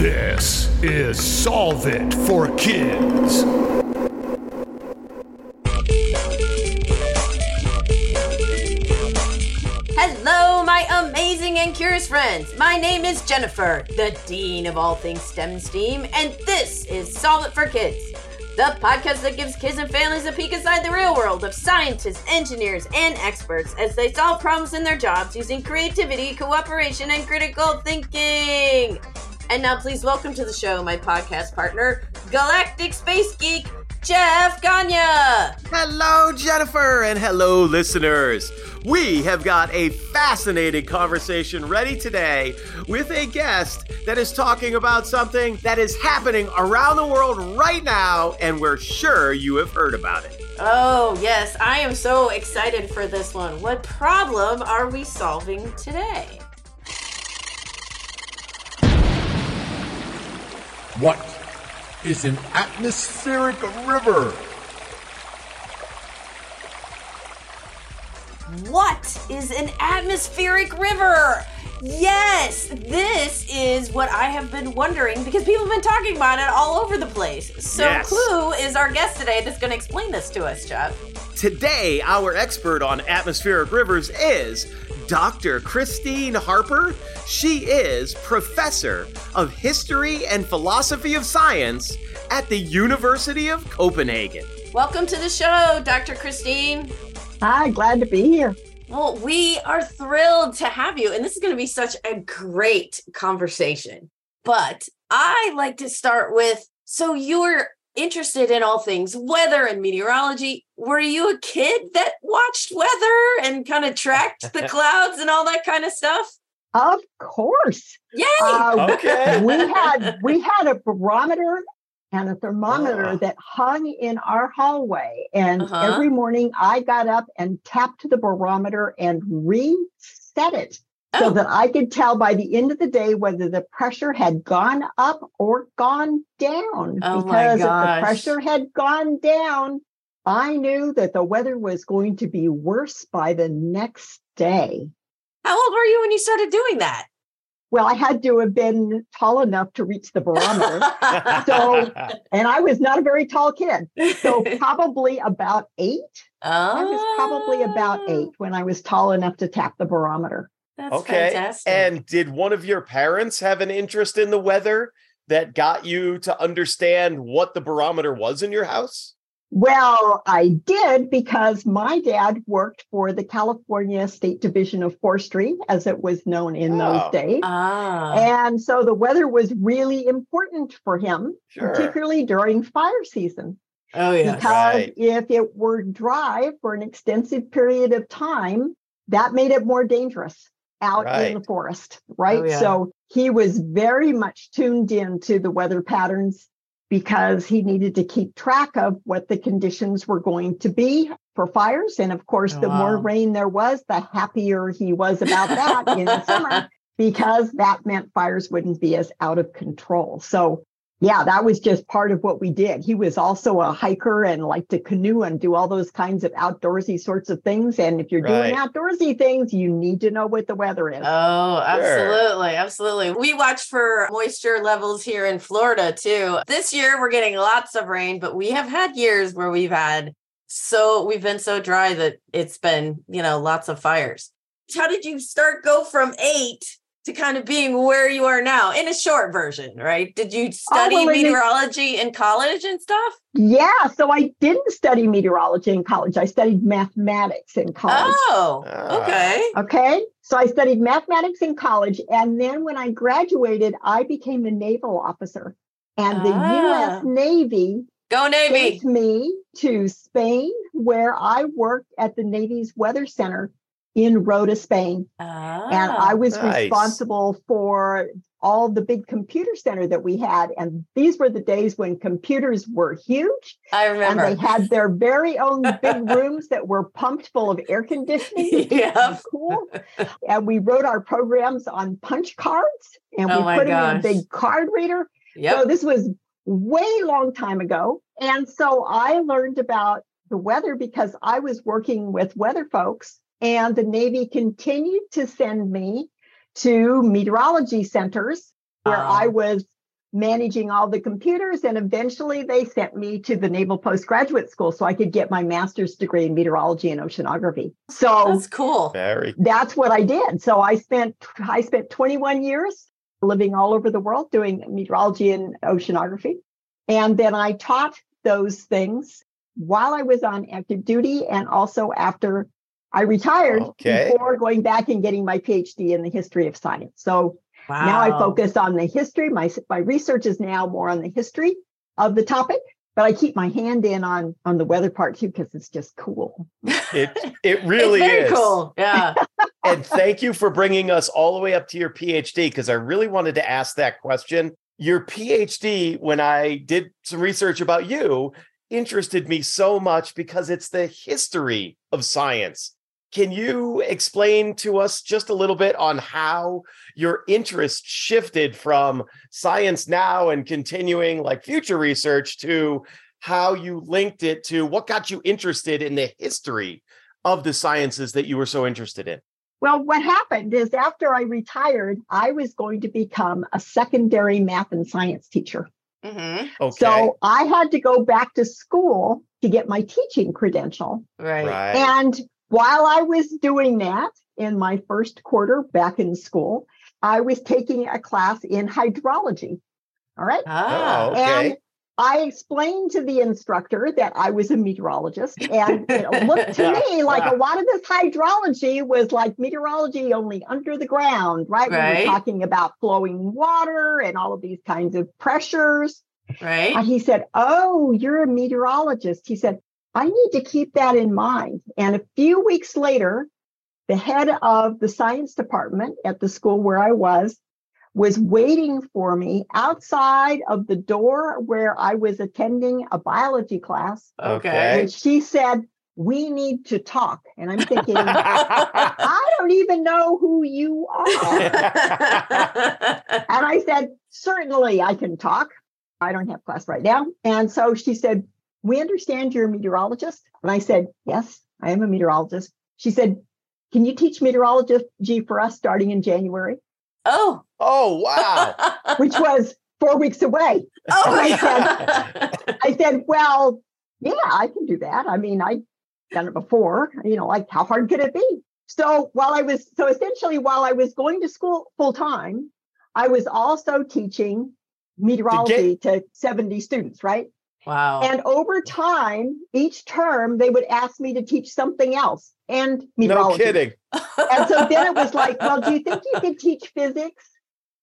This is Solve It for Kids. Hello, my amazing and curious friends. My name is Jennifer, the Dean of all things STEM STEAM, and this is Solve It for Kids, the podcast that gives kids and families a peek inside the real world of scientists, engineers, and experts as they solve problems in their jobs using creativity, cooperation, and critical thinking. And now, please welcome to the show my podcast partner, Galactic Space Geek, Jeff Gagne. Hello, Jennifer, and hello, listeners. We have got a fascinating conversation ready today with a guest that is talking about something that is happening around the world right now, and we're sure you have heard about it. Oh, yes, I am so excited for this one. What problem are we solving today? What is an atmospheric river? What is an atmospheric river? Yes, this is what I have been wondering because people have been talking about it all over the place. So, Yes. Clue is our guest today that's going to explain this to us, Jeff. Today, our expert on atmospheric rivers is Dr. Kristine Harper. She is professor of history and philosophy of science at the University of Copenhagen. Welcome to the show, Dr. Kristine. Hi, glad to be here. Well, we are thrilled to have you, and this is going to be such a great conversation. But I like to start with so you're interested in all things weather and meteorology. Were you a kid that watched weather and kind of tracked the clouds and all that kind of stuff? Of course. Yay! Uh, Okay. we had we had a barometer and a thermometer Ah. that hung in our hallway. And Uh-huh. every morning I got up and tapped the barometer and reset it so Oh. that I could tell by the end of the day whether the pressure had gone up or gone down. Oh because if the pressure had gone down, I knew that the weather was going to be worse by the next day. How old were you when you started doing that? Well, I had to have been tall enough to reach the barometer. So- and I was not a very tall kid. So probably about eight. I was probably about eight oh. when I was tall enough to tap the barometer. That's okay. fantastic. And did one of your parents have an interest in the weather that got you to understand what the barometer was in your house? Well, I did because my dad worked for the California State Division of Forestry, as it was known in Oh. those days. ah. And so the weather was really important for him, Sure. particularly during fire season. oh, yeah. because Right. if it were dry for an extensive period of time, that made it more dangerous out in the forest, oh, right? Oh, yeah. So he was very much tuned in to the weather patterns because he needed to keep track of what the conditions were going to be for fires. And of course, Oh, the more rain there was, the happier he was about that in the summer because that meant fires wouldn't be as out of control. So yeah, that was just part of what we did. He was also a hiker and liked to canoe and do all those kinds of outdoorsy sorts of things. And if you're doing outdoorsy things, you need to know what the weather is. Oh, Sure. absolutely. Absolutely. We watch for moisture levels here in Florida too. This year we're getting lots of rain, but we have had years where we've had so we've been so dry that it's been, you know, lots of fires. How did you start go from 8 to kind of being where you are now in a short version, right? Did you study well, in the- meteorology in college and stuff? yeah. So I didn't study meteorology in college. I studied mathematics in college. Oh, Ah. okay. Okay. So I studied mathematics in college. And then when I graduated, I became a naval officer. And the Ah. US Navy Go Navy. sent me to Spain, where I worked at the Navy's Weather Center in Rota, Spain. and I Ah. was nice. responsible for all the big computer center that we had. And these were the days when computers were huge I and remember. they had their very own big rooms that were pumped full of air conditioning. was Cool. And we wrote our programs on punch cards and Oh we put them in a big card reader. Yep. So this was way long time ago. And so I learned about the weather because I was working with weather folks and the Navy continued to send me to meteorology centers where Ah. I was managing all the computers. And eventually they sent me to the Naval Postgraduate School so I could get my master's degree in meteorology and oceanography. So That's cool. Very. that's what I did. So I spent I spent 21 years living all over the world doing meteorology and oceanography. And then I taught those things while I was on active duty and also after I retired Okay. before going back and getting my PhD in the history of science. So Wow. now I focus on the history. My my research is now more on the history of the topic, but I keep my hand in on on the weather part too because it's just cool. It it really it's very is. cool. Yeah. and thank you for bringing us all the way up to your PhD because I really wanted to ask that question. Your PhD, when I did some research about you, interested me so much because it's the history of science. Can you explain to us just a little bit on how your interest shifted from science now and continuing like future research to how you linked it to what got you interested in the history of the sciences that you were so interested in? Well, what happened is after I retired, I was going to become a secondary math and science teacher. hmm Okay. So I had to go back to school to get my teaching credential. Right. right. And while I was doing that in my first quarter back in school, I was taking a class in hydrology. All right. Ah. Oh. Okay. And I explained to the instructor that I was a meteorologist, and it looked to me like a lot of this hydrology was like meteorology only under the ground, right? We Right. were talking about flowing water and all of these kinds of pressures. Right. And he said, Oh, you're a meteorologist. He said, I need to keep that in mind. And a few weeks later, the head of the science department at the school where I was was waiting for me outside of the door where I was attending a biology class. Okay. And she said, We need to talk. And I'm thinking, I don't even know who you are. And I said, Certainly I can talk. I don't have class right now. And so she said, We understand you're a meteorologist. And I said, Yes, I am a meteorologist. She said, Can you teach meteorology for us starting in January? oh. oh wow. Which was four weeks away. oh my I god. I said, Well, yeah, I can do that. I mean, I've done it before. You know, like how hard could it be? So while I was, so essentially, while I was going to school full time, I was also teaching meteorology to 70 students, right? Wow. And over time, each term, they would ask me to teach something else and meteorology. no meteorology. kidding. And so then it was like, well, do you think you could teach physics?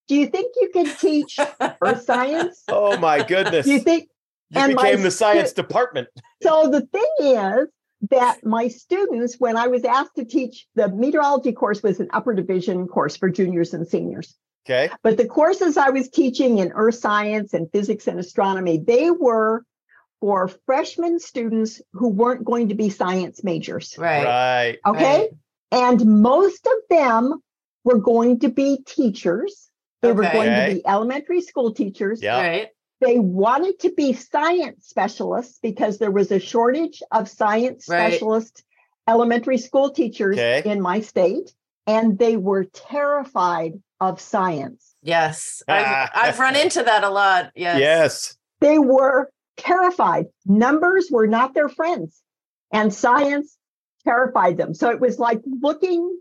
Do you think you could teach earth science? Oh my goodness. Do you think? you and my became the science stu- department. So the thing is that my students, when I was asked to teach, the meteorology course was an upper division course for juniors and seniors. Okay. But the courses I was teaching in earth science and physics and astronomy, they were for freshman students who weren't going to be science majors. right. Right. Okay. Right. And most of them were going to be teachers. They were going Okay. to be elementary school teachers. Yeah. Right. They wanted to be science specialists because there was a shortage of science Right. specialist elementary school teachers Okay. in my state. And they were terrified of science. Yes. I've, I've run into that a lot. Yes. Yes. They were terrified. Numbers were not their friends, and science terrified them. So it was like looking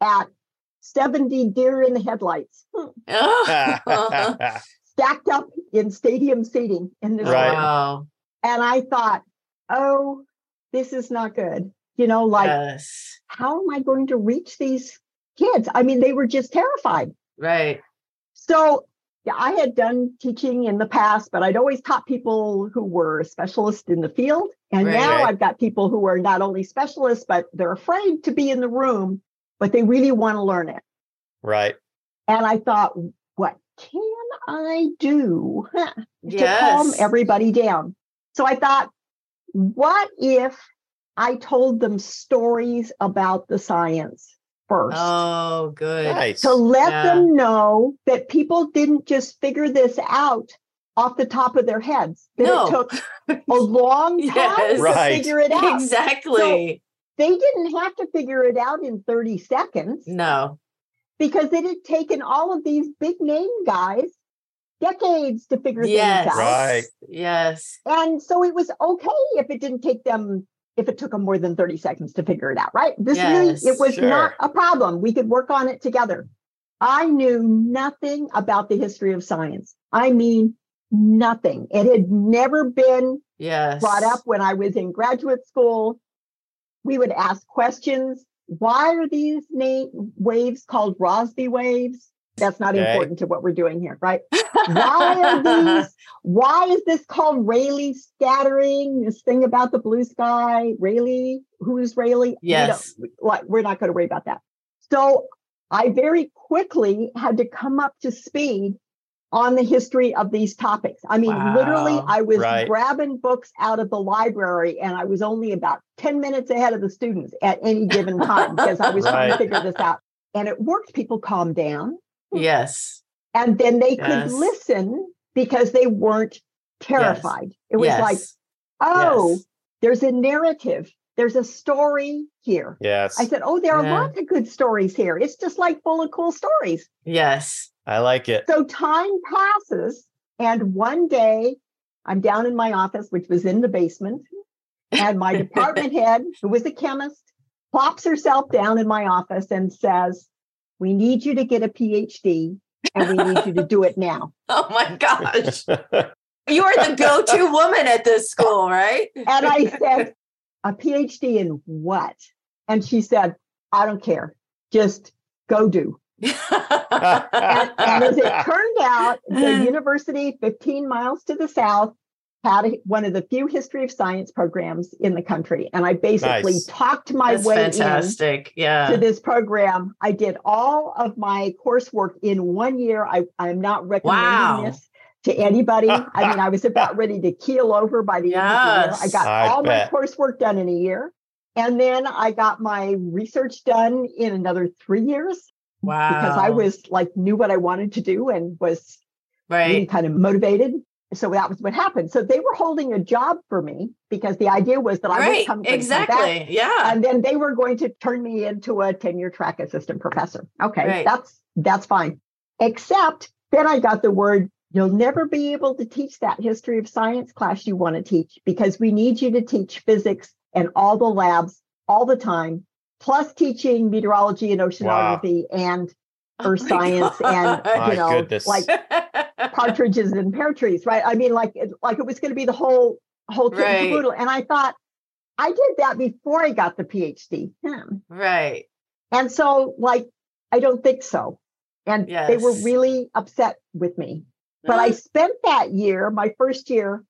at 70 deer in the headlights hmm, Oh. stacked up in stadium seating in this Right. Wow. And I thought, oh, this is not good. You know, like, yes. how am I going to reach these kids? I mean, they were just terrified. Right. So yeah, I had done teaching in the past, but I'd always taught people who were specialists in the field. And Right. now Right. I've got people who are not only specialists, but they're afraid to be in the room, but they really want to learn it. right. And I thought, what can I do huh, to Yes. calm everybody down? So I thought, what if I told them stories about the science first? Oh, good. Nice. to let Yeah. them know that people didn't just figure this out off the top of their heads. That No. it took a long time Yes. to Right. figure it out. Exactly. They didn't have to figure it out in 30 seconds no. because it had taken all of these big name guys decades to figure Yes. things out. Right. Yes. And so it was okay if it didn't take them, if it took them more than 30 seconds to figure it out, right? This really, it was sure. not a problem. We could work on it together. I knew nothing about the history of science. I mean, nothing. It had never been Yes. brought up when I was in graduate school. We would ask questions. Why are these na- waves called Rossby waves? That's not Okay. important to what we're doing here, right? Why are these? Why is this called Rayleigh scattering? This thing about the blue sky, Rayleigh. Who's Rayleigh? Yes. like we're not going to worry about that. So I very quickly had to come up to speed on the history of these topics. I mean, literally, I was Right. grabbing books out of the library and I was only about 10 minutes ahead of the students at any given time because I was trying to figure this out. And it worked. People calmed down Yes. and then they Yes. could listen because they weren't terrified. It was yes. like, oh, Yes. there's a narrative, there's a story here. Yes. I said, Oh, there are Yeah. lots of good stories here. It's just like full of cool stories. Yes. I like it. So time passes. And one day I'm down in my office, which was in the basement, and my department head, who was a chemist, plops herself down in my office and says, We need you to get a PhD and we need you to do it now. Oh my gosh. You are the go-to woman at this school, right? And I said, A PhD in what? And she said, I don't care. Just go do. and, and as it turned out, the university 15 miles to the south had a, one of the few history of science programs in the country. And I basically Nice. talked my That's way fantastic. in Yeah. to this program. I did all of my coursework in one year. I, I'm not recommending Wow. this to anybody. I mean, I was about ready to keel over by the end of the year. I got I all bet. my coursework done in a year. And then I got my research done in another three years Wow. because I was like knew what I wanted to do and was really kind of motivated. So that was what happened. So they were holding a job for me because the idea was that I would come, gonna come back, Exactly. Yeah. and then they were going to turn me into a tenure track assistant professor. Okay, Right. that's that's fine. Except then I got the word you'll never be able to teach that history of science class you want to teach because we need you to teach physics and all the labs all the time, plus teaching meteorology and oceanography and Oh earth my science and God. My you know goodness. like partridges and pear trees, right? I mean, like it, like it was going to be the whole whole kit and caboodle. And I thought I did that before I got the PhD. Hmm. right. And so, like, I don't think so. And they were really upset with me. But I spent that year, my first year,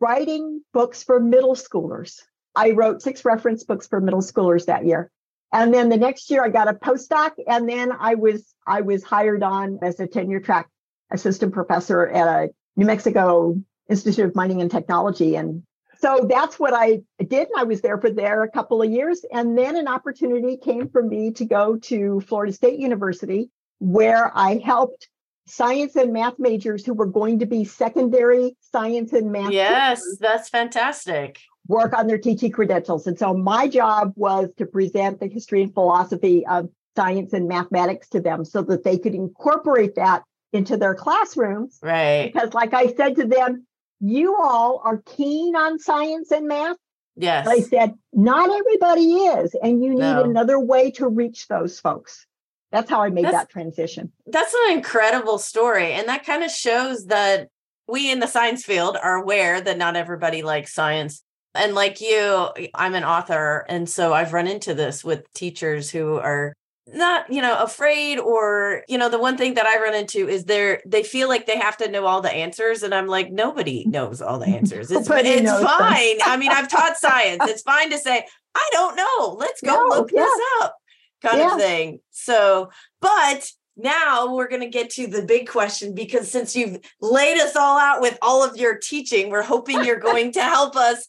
writing books for middle schoolers. I wrote six reference books for middle schoolers that year. And then the next year I got a postdoc and then I was I was hired on as a tenure track assistant professor at a New Mexico Institute of Mining and Technology and so that's what I did. And I was there for there a couple of years. And then an opportunity came for me to go to Florida State University, where I helped science and math majors who were going to be secondary science and math Yes, that's fantastic. Work on their teaching credentials. And so my job was to present the history and philosophy of science and mathematics to them so that they could incorporate that into their classrooms. Right. Because, like I said to them, you all are keen on science and math. Yes. But I said, not everybody is. And you need No. another way to reach those folks. That's how I made That's- that transition. That's an incredible story. And that kind of shows that we in the science field are aware that not everybody likes science. And like you, I'm an author. And so I've run into this with teachers who are not, you know, afraid or, you know, the one thing that I run into is they're they feel like they have to know all the answers. And I'm like, nobody knows all the answers. It's, Nobody it's fine. I mean, I've taught science. It's fine to say, I don't know. Let's go No, look yeah. this up, kind Yeah. of thing. So, but now we're going to get to the big question because since you've laid us all out with all of your teaching, we're hoping you're going to help us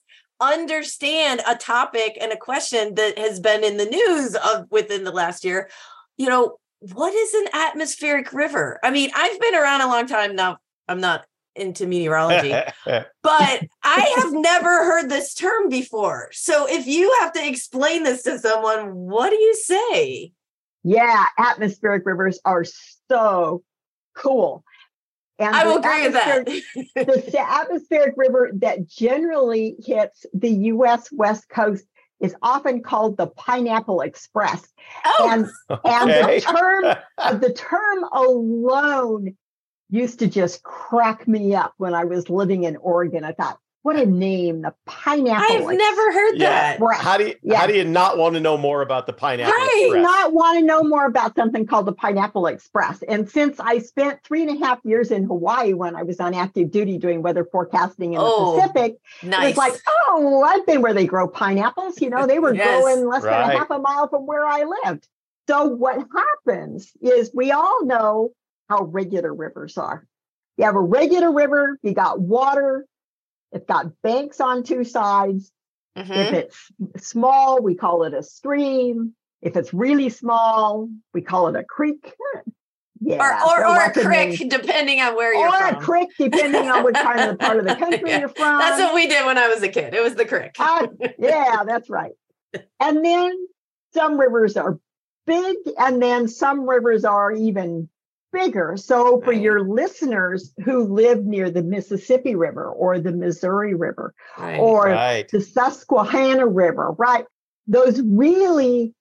understand a topic and a question that has been in the news of within the last year. You know, what is an atmospheric river? I mean, I've been around a long time now. I'm not into meteorology, but I have never heard this term before. So if you have to explain this to someone, what do you say? Yeah, atmospheric rivers are so cool. And I the will agree with that. atmospheric- the atmospheric river that generally hits the U.S. West Coast is often called the Pineapple Express. oh, And and Okay. the term uh, the term alone used to just crack me up when I was living in Oregon. I thought, what a name, the Pineapple I've never heard Yeah. that. Express. How do you Yeah. how do you not want to know more about the pineapple Right. do express? not want to know more about something called the Pineapple Express. And since I spent three and a half years in Hawaii when I was on active duty doing weather forecasting in Oh, the Pacific, it Nice. was like, oh, I've been where they grow pineapples. You know, they were Yes. growing less than a half a mile from where I lived. So what happens is we all know how regular rivers are. You have a regular river, you got water, it's got banks on two sides. If Mhm. it's small, we call it a stream. If it's really small, we call it a creek. Yeah. or or, or a lots of crick, names. depending on where you're Or from. a creek, depending on what kind of part of the country Yeah. you're from. That's what we did when I was a kid. It was the crick. Ah, yeah, that's right. And then some rivers are big, and then some rivers are even bigger. So, for your listeners who live near the Mississippi River or the Missouri River Right. or Right. the Susquehanna River, right? Those really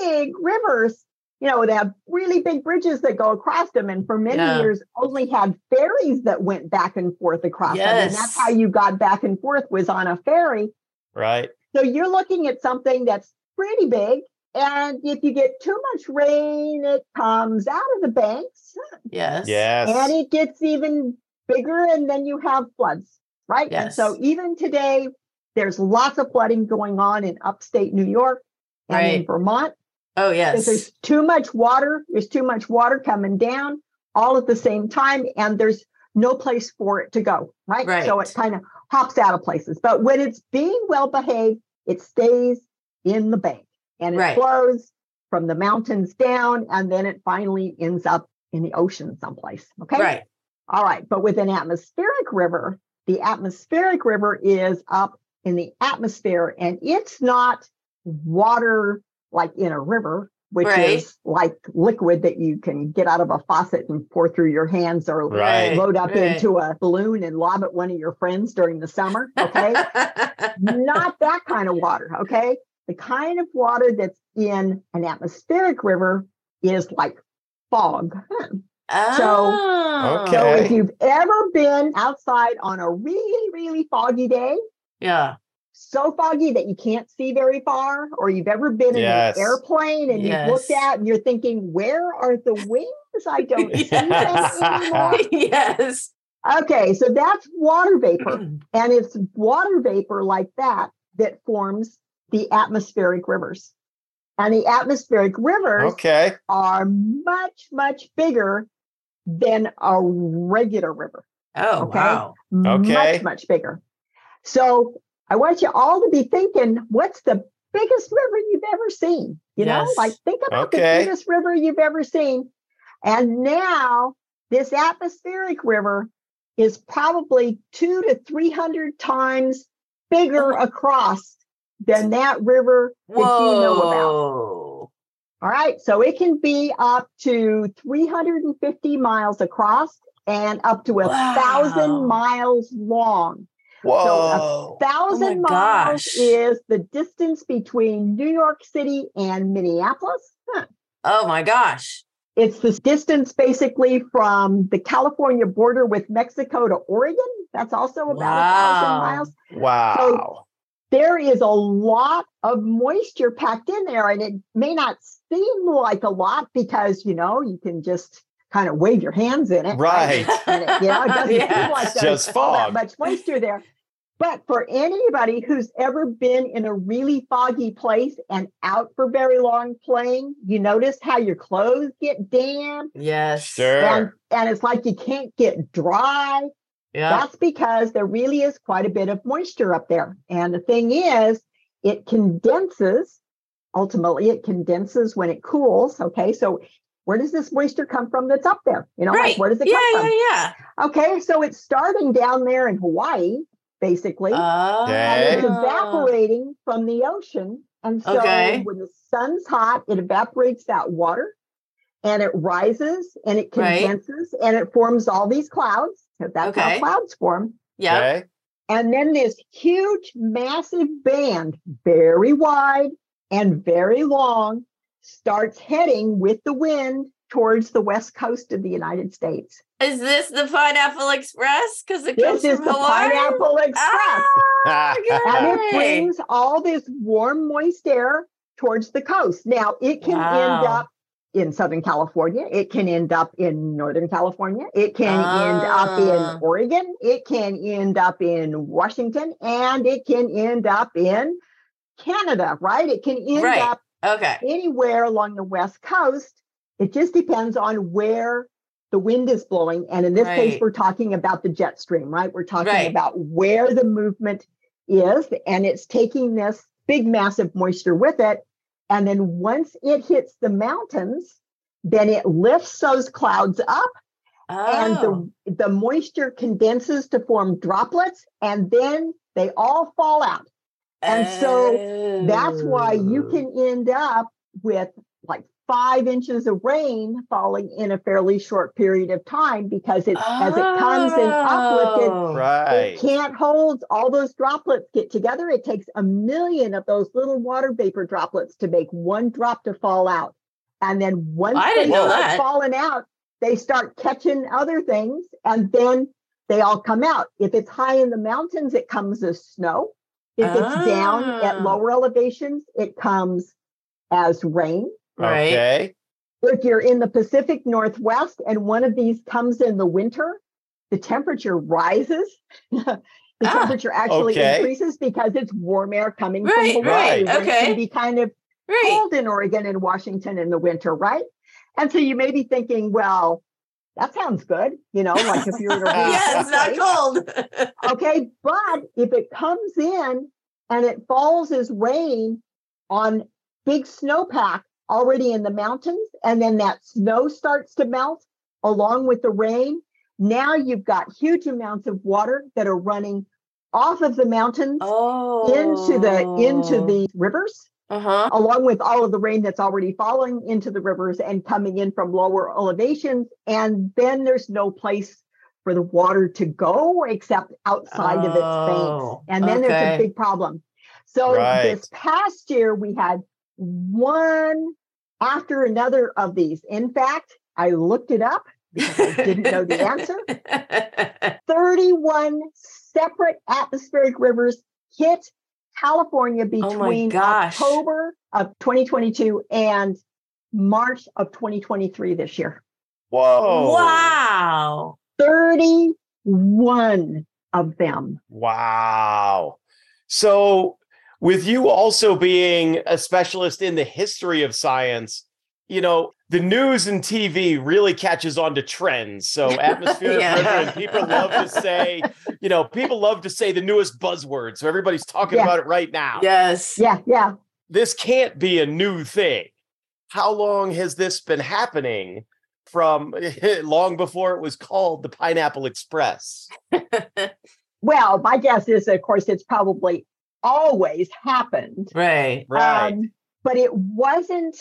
big rivers, you know, they have really big bridges that go across them. And for many Yeah. years, only had ferries that went back and forth across them. And that's how you got back and forth was on a ferry. Right. So you're looking at something that's pretty big. And if you get too much rain, it comes out of the banks yes. Yes. and it gets even bigger. And then you have floods, right? And so even today, there's lots of flooding going on in upstate New York and in Vermont. Oh Because yes. there's too much water, there's too much water coming down all at the same time, and there's no place for it to go, right? right. So it kind of hops out of places. But when it's being well behaved, it stays in the bank and it Right. flows from the mountains down, and then it finally ends up in the ocean someplace. Okay. Right. All right. But with an atmospheric river, the atmospheric river is up in the atmosphere and it's not water like in a river, which Right. is like liquid that you can get out of a faucet and pour through your hands or Right. load up right. into a balloon and lob at one of your friends during the summer. Okay. not that kind of water. Okay. The kind of water that's in an atmospheric river is like fog. oh. So Okay. if you've ever been outside on a really, really foggy day, Yeah. so foggy that you can't see very far, or you've ever been Yes. in an airplane and you've looked out and you're thinking, where are the wings? I don't see them anymore. yes. Okay, so that's water vapor. And it's water vapor like that that forms the atmospheric rivers. And the atmospheric rivers Okay. are much, much bigger than a regular river. Oh Okay. wow. Okay. Much, much bigger. So I want you all to be thinking, what's the biggest river you've ever seen? You know, like think about Okay. the biggest river you've ever seen. And now this atmospheric river is probably two to 300 times bigger Oh. across than that river that you know about. All right. So it can be up to 350 miles across and up to a Wow. thousand miles long. Whoa. Oh thousand my miles gosh. is the distance between New York City and Minneapolis. Huh. Oh my gosh. It's the distance basically from the California border with Mexico to Oregon. That's also about a thousand Wow. miles. wow. There is a lot of moisture packed in there and it may not seem like a lot because you know you can just kind of wave your hands in it Right. and it, you know it doesn't Yeah. seem like It's there's just all that fog. much moisture there but for anybody who's ever been in a really foggy place and out for very long playing you notice how your clothes get damp Yes. Sure. and and it's like you can't get dry Yeah. that's because there really is quite a bit of moisture up there. And the thing is, it condenses. Ultimately, it condenses when it cools. Okay. So, where does this moisture come from that's up there? You know, right. like where does it yeah, come from? yeah, yeah. Okay. So, it's starting down there in Hawaii, basically. Oh. and it's evaporating from the ocean. And so, Okay. when the sun's hot, it evaporates that water. and it rises and it Right. condenses and it forms all these clouds. 'Cause That's Okay. how clouds form. Yeah. Okay. And then this huge, massive band, very wide and very long, starts heading with the wind towards the west coast of the United States. Is this the Pineapple Express? Because it comes This is from the Hawaii. Pineapple Express. Ah, and it brings all this warm, moist air towards the coast. Now, it can end up in Southern California. It can end up in Northern California. It can end up Ah. in Oregon. It can end up in Washington. And it can end up in Canada, right? It can end Right. up Okay. anywhere along the West Coast. It just depends on where the wind is blowing. And in this case, we're talking about the jet stream, right? We're talking Right. about where the movement is, and it's taking this big, massive moisture with it. And then once it hits the mountains, then it lifts those clouds up Oh. and the, oh. the moisture condenses to form droplets, and then they all fall out. and so That's why you Oh. can end up with like five inches of rain falling in a fairly short period of time because it as it comes and uplifted, Oh. Right. it can't hold all those droplets get together. It takes a million of those little water vapor droplets to make one drop to fall out. And then once I they didn't know start that. falling out, they start catching other things and then they all come out. If it's high in the mountains, it comes as snow. If it's down Ah. at lower elevations, it comes as rain. Right. Okay. If you're in the Pacific Northwest and one of these comes in the winter, the temperature rises. the Ah, temperature actually okay. increases because it's warm air coming Right, from Hawaii. right, when It okay. can be kind of Right. cold in Oregon and Washington in the winter, right? And so you may be thinking, well, that sounds good. You know, like if you were to read yeah, it's not right? cold. Okay, but if it comes in and it falls as rain on big snowpack already in the mountains, and then that snow starts to melt along with the rain, now you've got huge amounts of water that are running off of the mountains oh. into the into the rivers Uh huh. along with all of the rain that's already falling into the rivers and coming in from lower elevations. And then there's no place for the water to go except outside of its Oh, banks. And then there's a big problem. So Right. this past year, we had one after another of these. In fact, I looked it up because I didn't know the answer. 31 separate atmospheric rivers hit California Oh between gosh. October of 2022 and March of 2023 this year. Whoa. wow. 31 of them. Wow. So, with you also being a specialist in the history of science, you know, the news and TV really catches on to trends. So, atmospheric Yeah. river, and people love to say, you know, people love to say the newest buzzword. So, everybody's talking Yeah. about it right now. Yes. Yeah, yeah. This can't be a new thing. How long has this been happening from long before it was called the Pineapple Express? Well, my guess is, of course, it's probably always happened. right. Right. Um, but it wasn't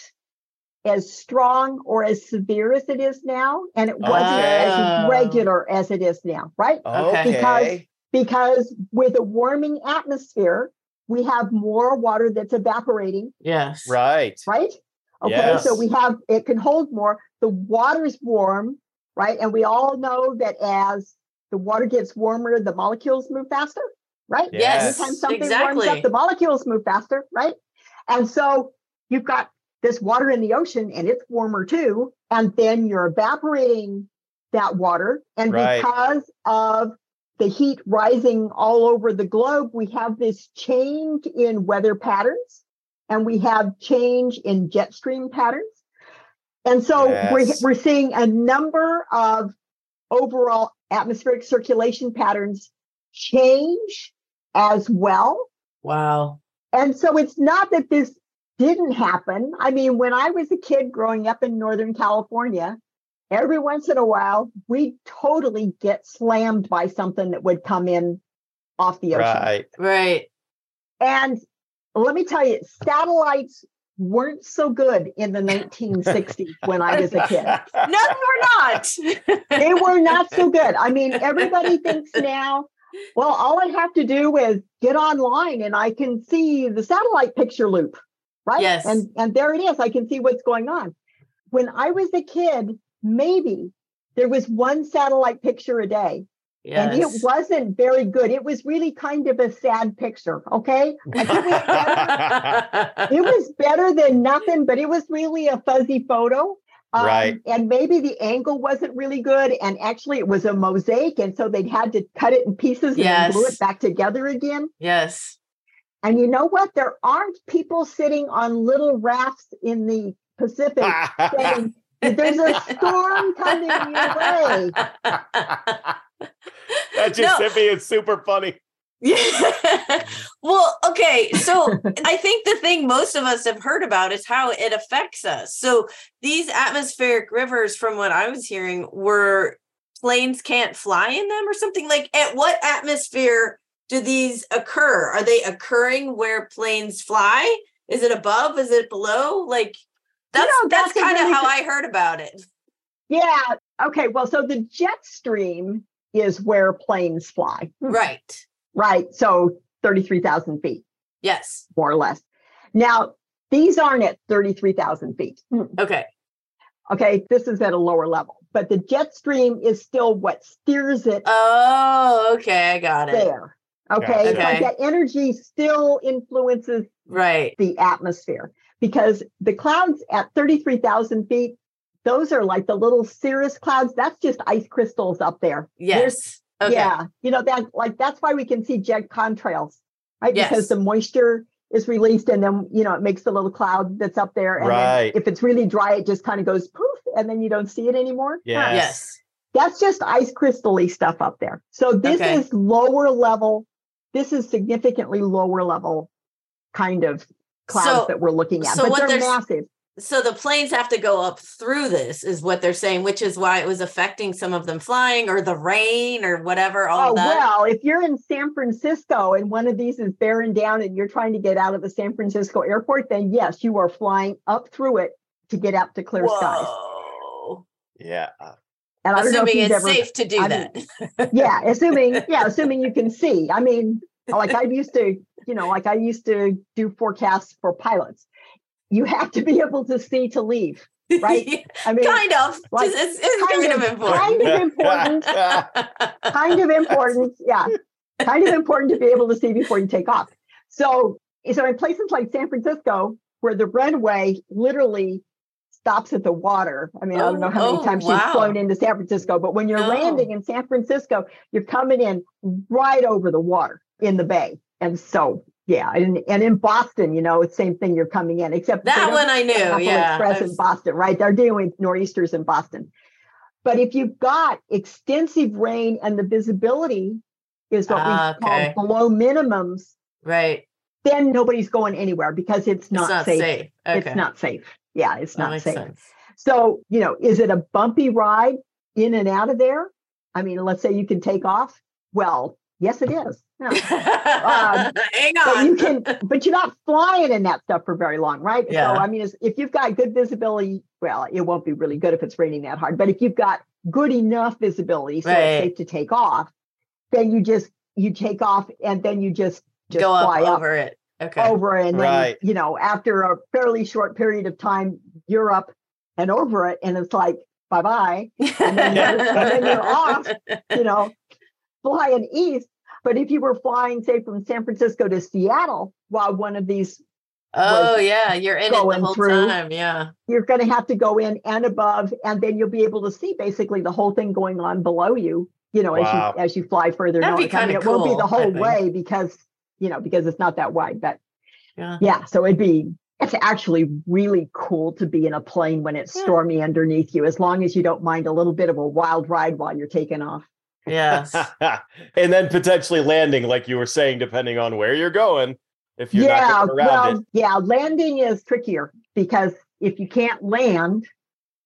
as strong or as severe as it is now. And it wasn't Oh. as regular as it is now, right? Okay. Because- Because with a warming atmosphere, we have more water that's evaporating, Yes. right. right? Okay, Yes. so we have it can hold more. The water's warm, right? And we all know that as the water gets warmer, the molecules move faster, right? Yes. Anytime something warms exactly. up, the molecules move faster, right? And so you've got this water in the ocean and it's warmer too. And then you're evaporating that water. And Right. because of the heat rising all over the globe, we have this change in weather patterns and we have change in jet stream patterns. And so we're, we're seeing a number of overall atmospheric circulation patterns change as well. Wow. And so it's not that this didn't happen. I mean, when I was a kid growing up in Northern California, every once in a while, we totally get slammed by something that would come in off the ocean. Right. Right. And let me tell you, satellites weren't so good in the 1960s when I was a kid. No, we're not. They were not so good. I mean, everybody thinks now, well, all I have to do is get online and I can see the satellite picture loop, right? Yes. And and there it is. I can see what's going on. When I was a kid, maybe there was one satellite picture a day. And it wasn't very good. It was really kind of a sad picture. Okay. It was better it was better than nothing, but it was really a fuzzy photo. Um, Right. And maybe the angle wasn't really good. And actually, it was a mosaic. And so they'd had to cut it in pieces and glue it back together again. yes. And you know what? There aren't people sitting on little rafts in the Pacific saying, there's a storm coming your way. that just No. hit me. It's super funny. Yeah. well, okay. So I think the thing most of us have heard about is how it affects us. So these atmospheric rivers, from what I was hearing, were planes can't fly in them or something like at what atmosphere do these occur? Are they occurring where planes fly? Is it above? Is it below? Like that's know, that's, that's kind of really how I heard about it. Yeah. Okay. Well, so the jet stream is where planes fly, Right. Right? So 33,000 feet. Yes. more or less. Now, these aren't at 33,000 feet. Hmm. Okay. Okay, this is at a lower level, but the jet stream is still what steers it Oh, okay. I got it. there. Okay. It's like that energy still influences Right. the atmosphere because the clouds at 33,000 feet, those are like the little cirrus clouds. That's just ice crystals up there. Yes. Okay. Yeah, you know that like that's why we can see jet contrails, right? Yes. Because the moisture is released, and then you know it makes the little cloud that's up there. And then Right. if it's really dry, it just kind of goes poof, and then you don't see it anymore. Yes. Yes. That's just ice crystally stuff up there. So this Okay. is lower level. This is significantly lower level kind of clouds So- that we're looking at, so but what they're there's- massive. So the planes have to go up through this, is what they're saying, which is why it was affecting some of them flying or the rain or whatever. All Oh that. well, if you're in San Francisco and one of these is bearing down and you're trying to get out of the San Francisco airport, then yes, you are flying up through it to get out to clear skies. Whoa. Yeah. Uh, and I don't know Assuming it's ever, safe to do I that. mean, yeah, assuming yeah, assuming you can see. I mean, like I used to, you know, like I used to do forecasts for pilots. You have to be able to see to leave, right? I mean, kind of. like, it's it's kind, of, important. kind of important, kind of important. Yeah. Kind of important to be able to see before you take off. So, so in places like San Francisco, where the runway literally stops at the water. I mean, I don't know how many Oh, oh times wow. she's flown into San Francisco, but when you're No. landing in San Francisco, you're coming in right over the water in the bay. And so, yeah, and, and in Boston, you know, it's same thing. You're coming in, except that one I knew. Apple Yeah. Express I've- in Boston, right? They're doing nor'easters in Boston. But if you've got extensive rain and the visibility is what Ah, we okay. call below minimums, Right. then nobody's going anywhere because it's not, it's not safe. safe. Okay. It's not safe. Yeah, it's not safe. sense. So, you know, is it a bumpy ride in and out of there? I mean, let's say you can take off. Well, yes, it is. Yeah. Um, Hang but on. you can but you're not flying in that stuff for very long right Yeah. so i mean if you've got good visibility well it won't be really good if it's raining that hard but if you've got good enough visibility so Right. it's safe to take off then you just you take off and then you just just Go up fly up over it. Okay. over and then Right. you know after a fairly short period of time you're up and over it and it's like bye bye and then, and then you're off you know, flying east. But if you were flying, say, from San Francisco to Seattle, while one of these, Oh yeah, you're in it the going whole through. time. Yeah. you're going to have to go in and above, and then you'll be able to see basically the whole thing going on below you. You know, Wow. as you as you fly further That'd be north. I mean, kinda it won't be the whole way because you know because it's not that wide. But Yeah. yeah, so it'd be it's actually really cool to be in a plane when it's Yeah. stormy underneath you, as long as you don't mind a little bit of a wild ride while you're taking off. Yes. and then potentially landing, like you were saying, depending on where you're going. If you're yeah, not getting around well, it. yeah, landing is trickier because if you can't land,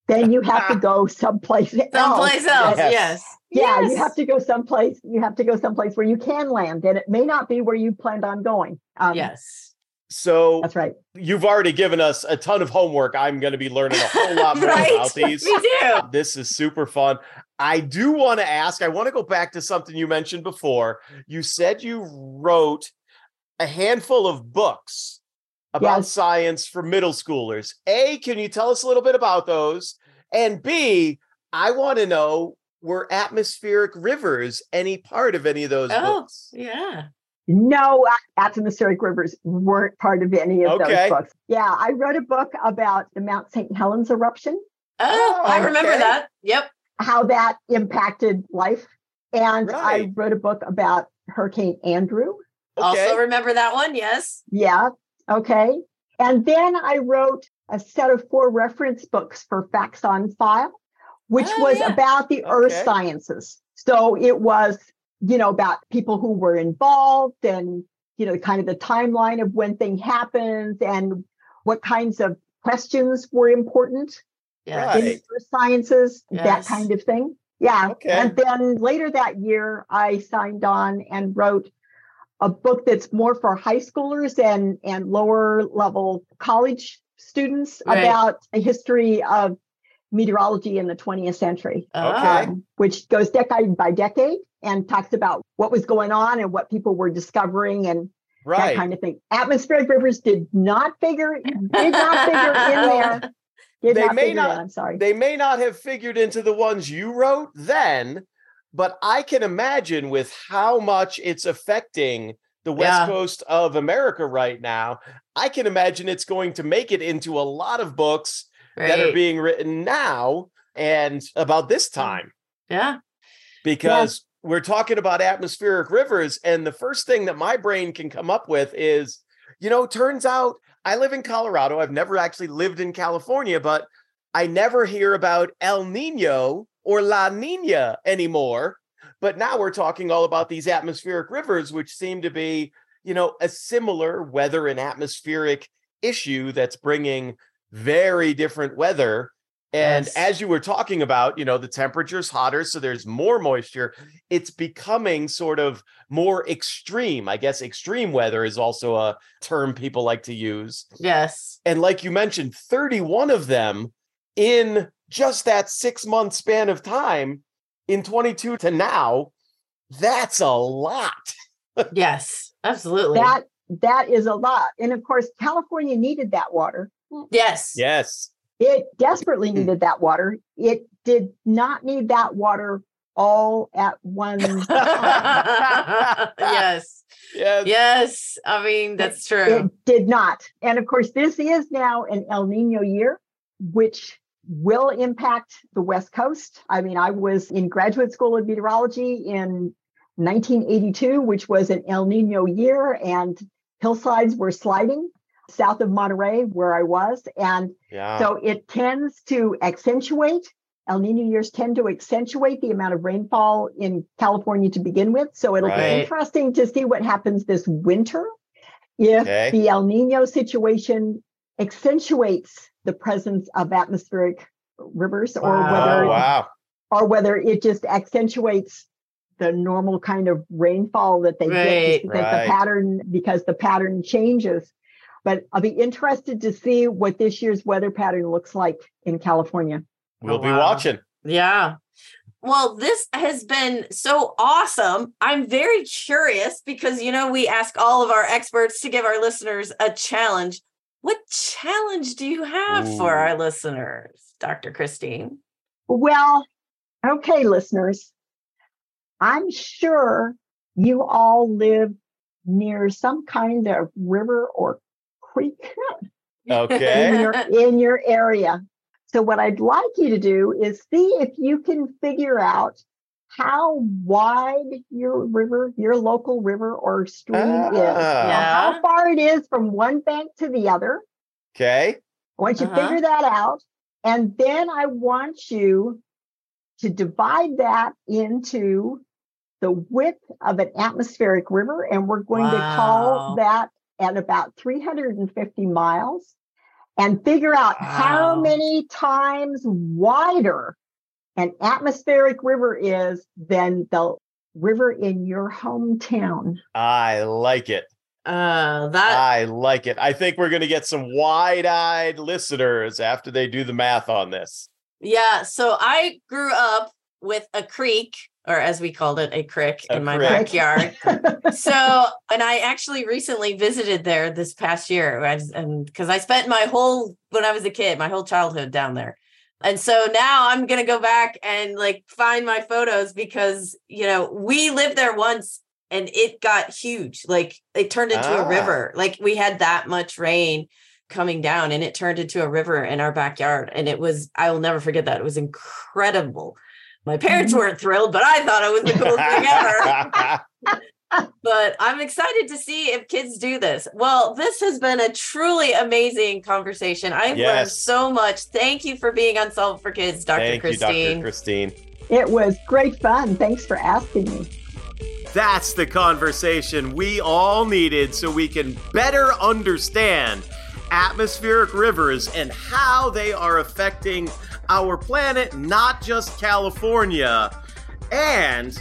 then you have to go someplace else. Someplace else. Yes. Yes. Yeah, Yes. you have to go someplace. You have to go someplace where you can land, and it may not be where you planned on going. Um, Yes. So That's right. you've already given us a ton of homework. I'm going to be learning a whole lot more Right? about these. Me too. This is super fun. I do want to ask, I want to go back to something you mentioned before. You said you wrote a handful of books about Yes. science for middle schoolers. A, can you tell us a little bit about those? And B, I want to know were atmospheric rivers any part of any of those Oh, books? yeah. No, uh, the atmospheric rivers weren't part of any of Okay. those books. Yeah, I wrote a book about the Mount St. Helens eruption, Oh, I remember okay. that. Yep. how that impacted life. And I wrote a book about Hurricane Andrew. Also remember that one. Yes. Yeah. Okay. And then I wrote a set of four reference books for Facts on File, which Oh, was yeah. about the earth sciences. So it was, you know, about people who were involved and, you know, kind of the timeline of when thing happens and what kinds of questions were important Yeah. Right. in earth sciences, that kind of thing. Yeah. Okay. And then later that year, I signed on and wrote a book that's more for high schoolers and, and lower level college students Right. about a history of meteorology in the 20th century, Okay. um, which goes decade by decade and talks about what was going on and what people were discovering and that kind of thing. Atmospheric rivers did not figure did not figure in there. Did They not may not- in, I'm sorry. they may not have figured into the ones you wrote then, but I can imagine with how much it's affecting the West Yeah. Coast of America right now, I can imagine it's going to make it into a lot of books that are being written now and about this time yeah. because we're talking about atmospheric rivers and the first thing that my brain can come up with is you know turns out i live in colorado i've never actually lived in california but i never hear about el nino or la nina anymore. But now we're talking all about these atmospheric rivers which seem to be you know a similar weather and atmospheric issue that's bringing very different weather and Yes. as you were talking about, you know, the temperature's hotter, so there's more moisture. It's becoming sort of more extreme. I guess extreme weather is also a term people like to use. Yes. And like you mentioned, 31 of them in just that six month span of time in 22 to now. That's a lot. Yes. Absolutely. that that is a lot. And of course, California needed that water. yes. Yes. It desperately Hmm. needed that water. It did not need that water all at one time. yes. Yes. Yes. I mean, that's true. It did not. And of course, this is now an El Nino year, which will impact the West Coast. I mean, I was in graduate school of meteorology in 1982, which was an El Nino year, and hillsides were sliding south of Monterey, where I was. And Yeah. so it tends to accentuate. El Nino years tend to accentuate the amount of rainfall in California to begin with. So it'll Right. be interesting to see what happens this winter if Okay. the El Nino situation accentuates the presence of atmospheric rivers or Wow. whether oh, wow. or whether it just accentuates the normal kind of rainfall that they get Right. just because Right. the pattern because the pattern changes. But I'll be interested to see what this year's weather pattern looks like in California. We'll Oh, be wow. watching. Yeah. Well, this has been so awesome. I'm very curious because, you know, we ask all of our experts to give our listeners a challenge. What challenge do you have for our listeners, Dr. Kristine? Well, okay, listeners, I'm sure you all live near some kind of river or creek Okay. in your in your area. So what I'd like you to do is see if you can figure out how wide your river, your local river or stream is. Ah. Now, Yeah. How far it is from one bank to the other. Okay. I want you Uh-huh. figure that out. And then I want you to divide that into the width of an atmospheric river. And we're going to call that at about 350 miles and figure out how many times wider an atmospheric river is than the river in your hometown. I like it. Uh, that I like it. I think we're going to get some wide eyed listeners after they do the math on this. yeah. So I grew up with a creek, or as we called it, a crick A in my crick. backyard. so, and I actually recently visited there this past year, and because I spent my whole when I was a kid, my whole childhood down there. And so now I'm gonna go back and like find my photos because you know we lived there once and it got huge. Like it turned into Ah. a river. Like we had that much rain coming down and it turned into a river in our backyard. And it was, I will never forget that. It was incredible. My parents weren't thrilled, but I thought it was the coolest thing ever but I'm excited to see if kids do this. Well, this has been a truly amazing conversation. I've learned so much. Thank you for being on Solve for Kids, Dr. Thank you, Dr. Kristine. Kristine. It was great fun. Thanks for asking me. That's the conversation we all needed so we can better understand atmospheric rivers and how they are affecting our planet, not just California. And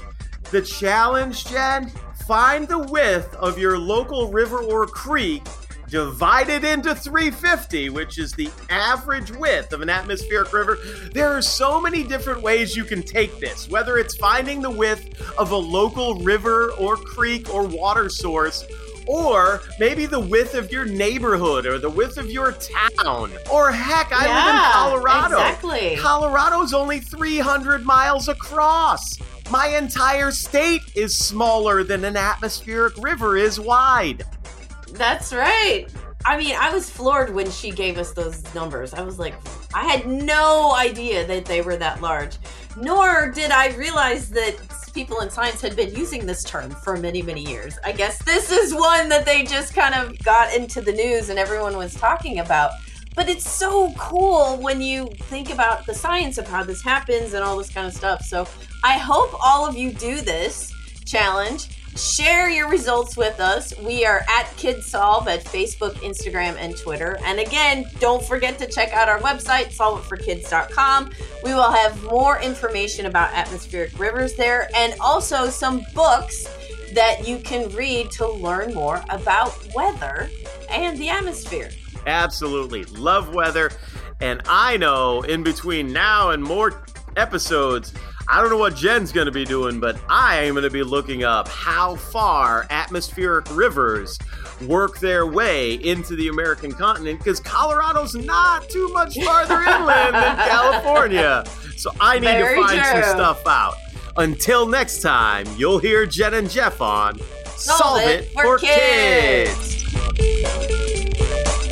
the challenge, Jen, find the width of your local river or creek. divided into 350, which is the average width of an atmospheric river. There are so many different ways you can take this, whether it's finding the width of a local river or creek or water source, or maybe the width of your neighborhood or the width of your town. Or heck, I live in Colorado. exactly. Colorado's only 300 miles across. My entire state is smaller than an atmospheric river is wide. That's right. I mean, I was floored when she gave us those numbers. I was like, I had no idea that they were that large. Nor did I realize that people in science had been using this term for many, many years. I guess this is one that they just kind of got into the news and everyone was talking about. But it's so cool when you think about the science of how this happens and all this kind of stuff. So I hope all of you do this challenge. Share your results with us. We are at KidSolve at Facebook, Instagram, and Twitter. And again, don't forget to check out our website, solveitforkids.com. We will have more information about atmospheric rivers there and also some books that you can read to learn more about weather and the atmosphere. Absolutely. Love weather. And I know in between now and more episodes, I don't know what Jen's going to be doing, but I am going to be looking up how far atmospheric rivers work their way into the American continent because Colorado's not too much farther inland than California. So I need Very to find some stuff out. Until next time, you'll hear Jen and Jeff on Solve It for Kids. Kids.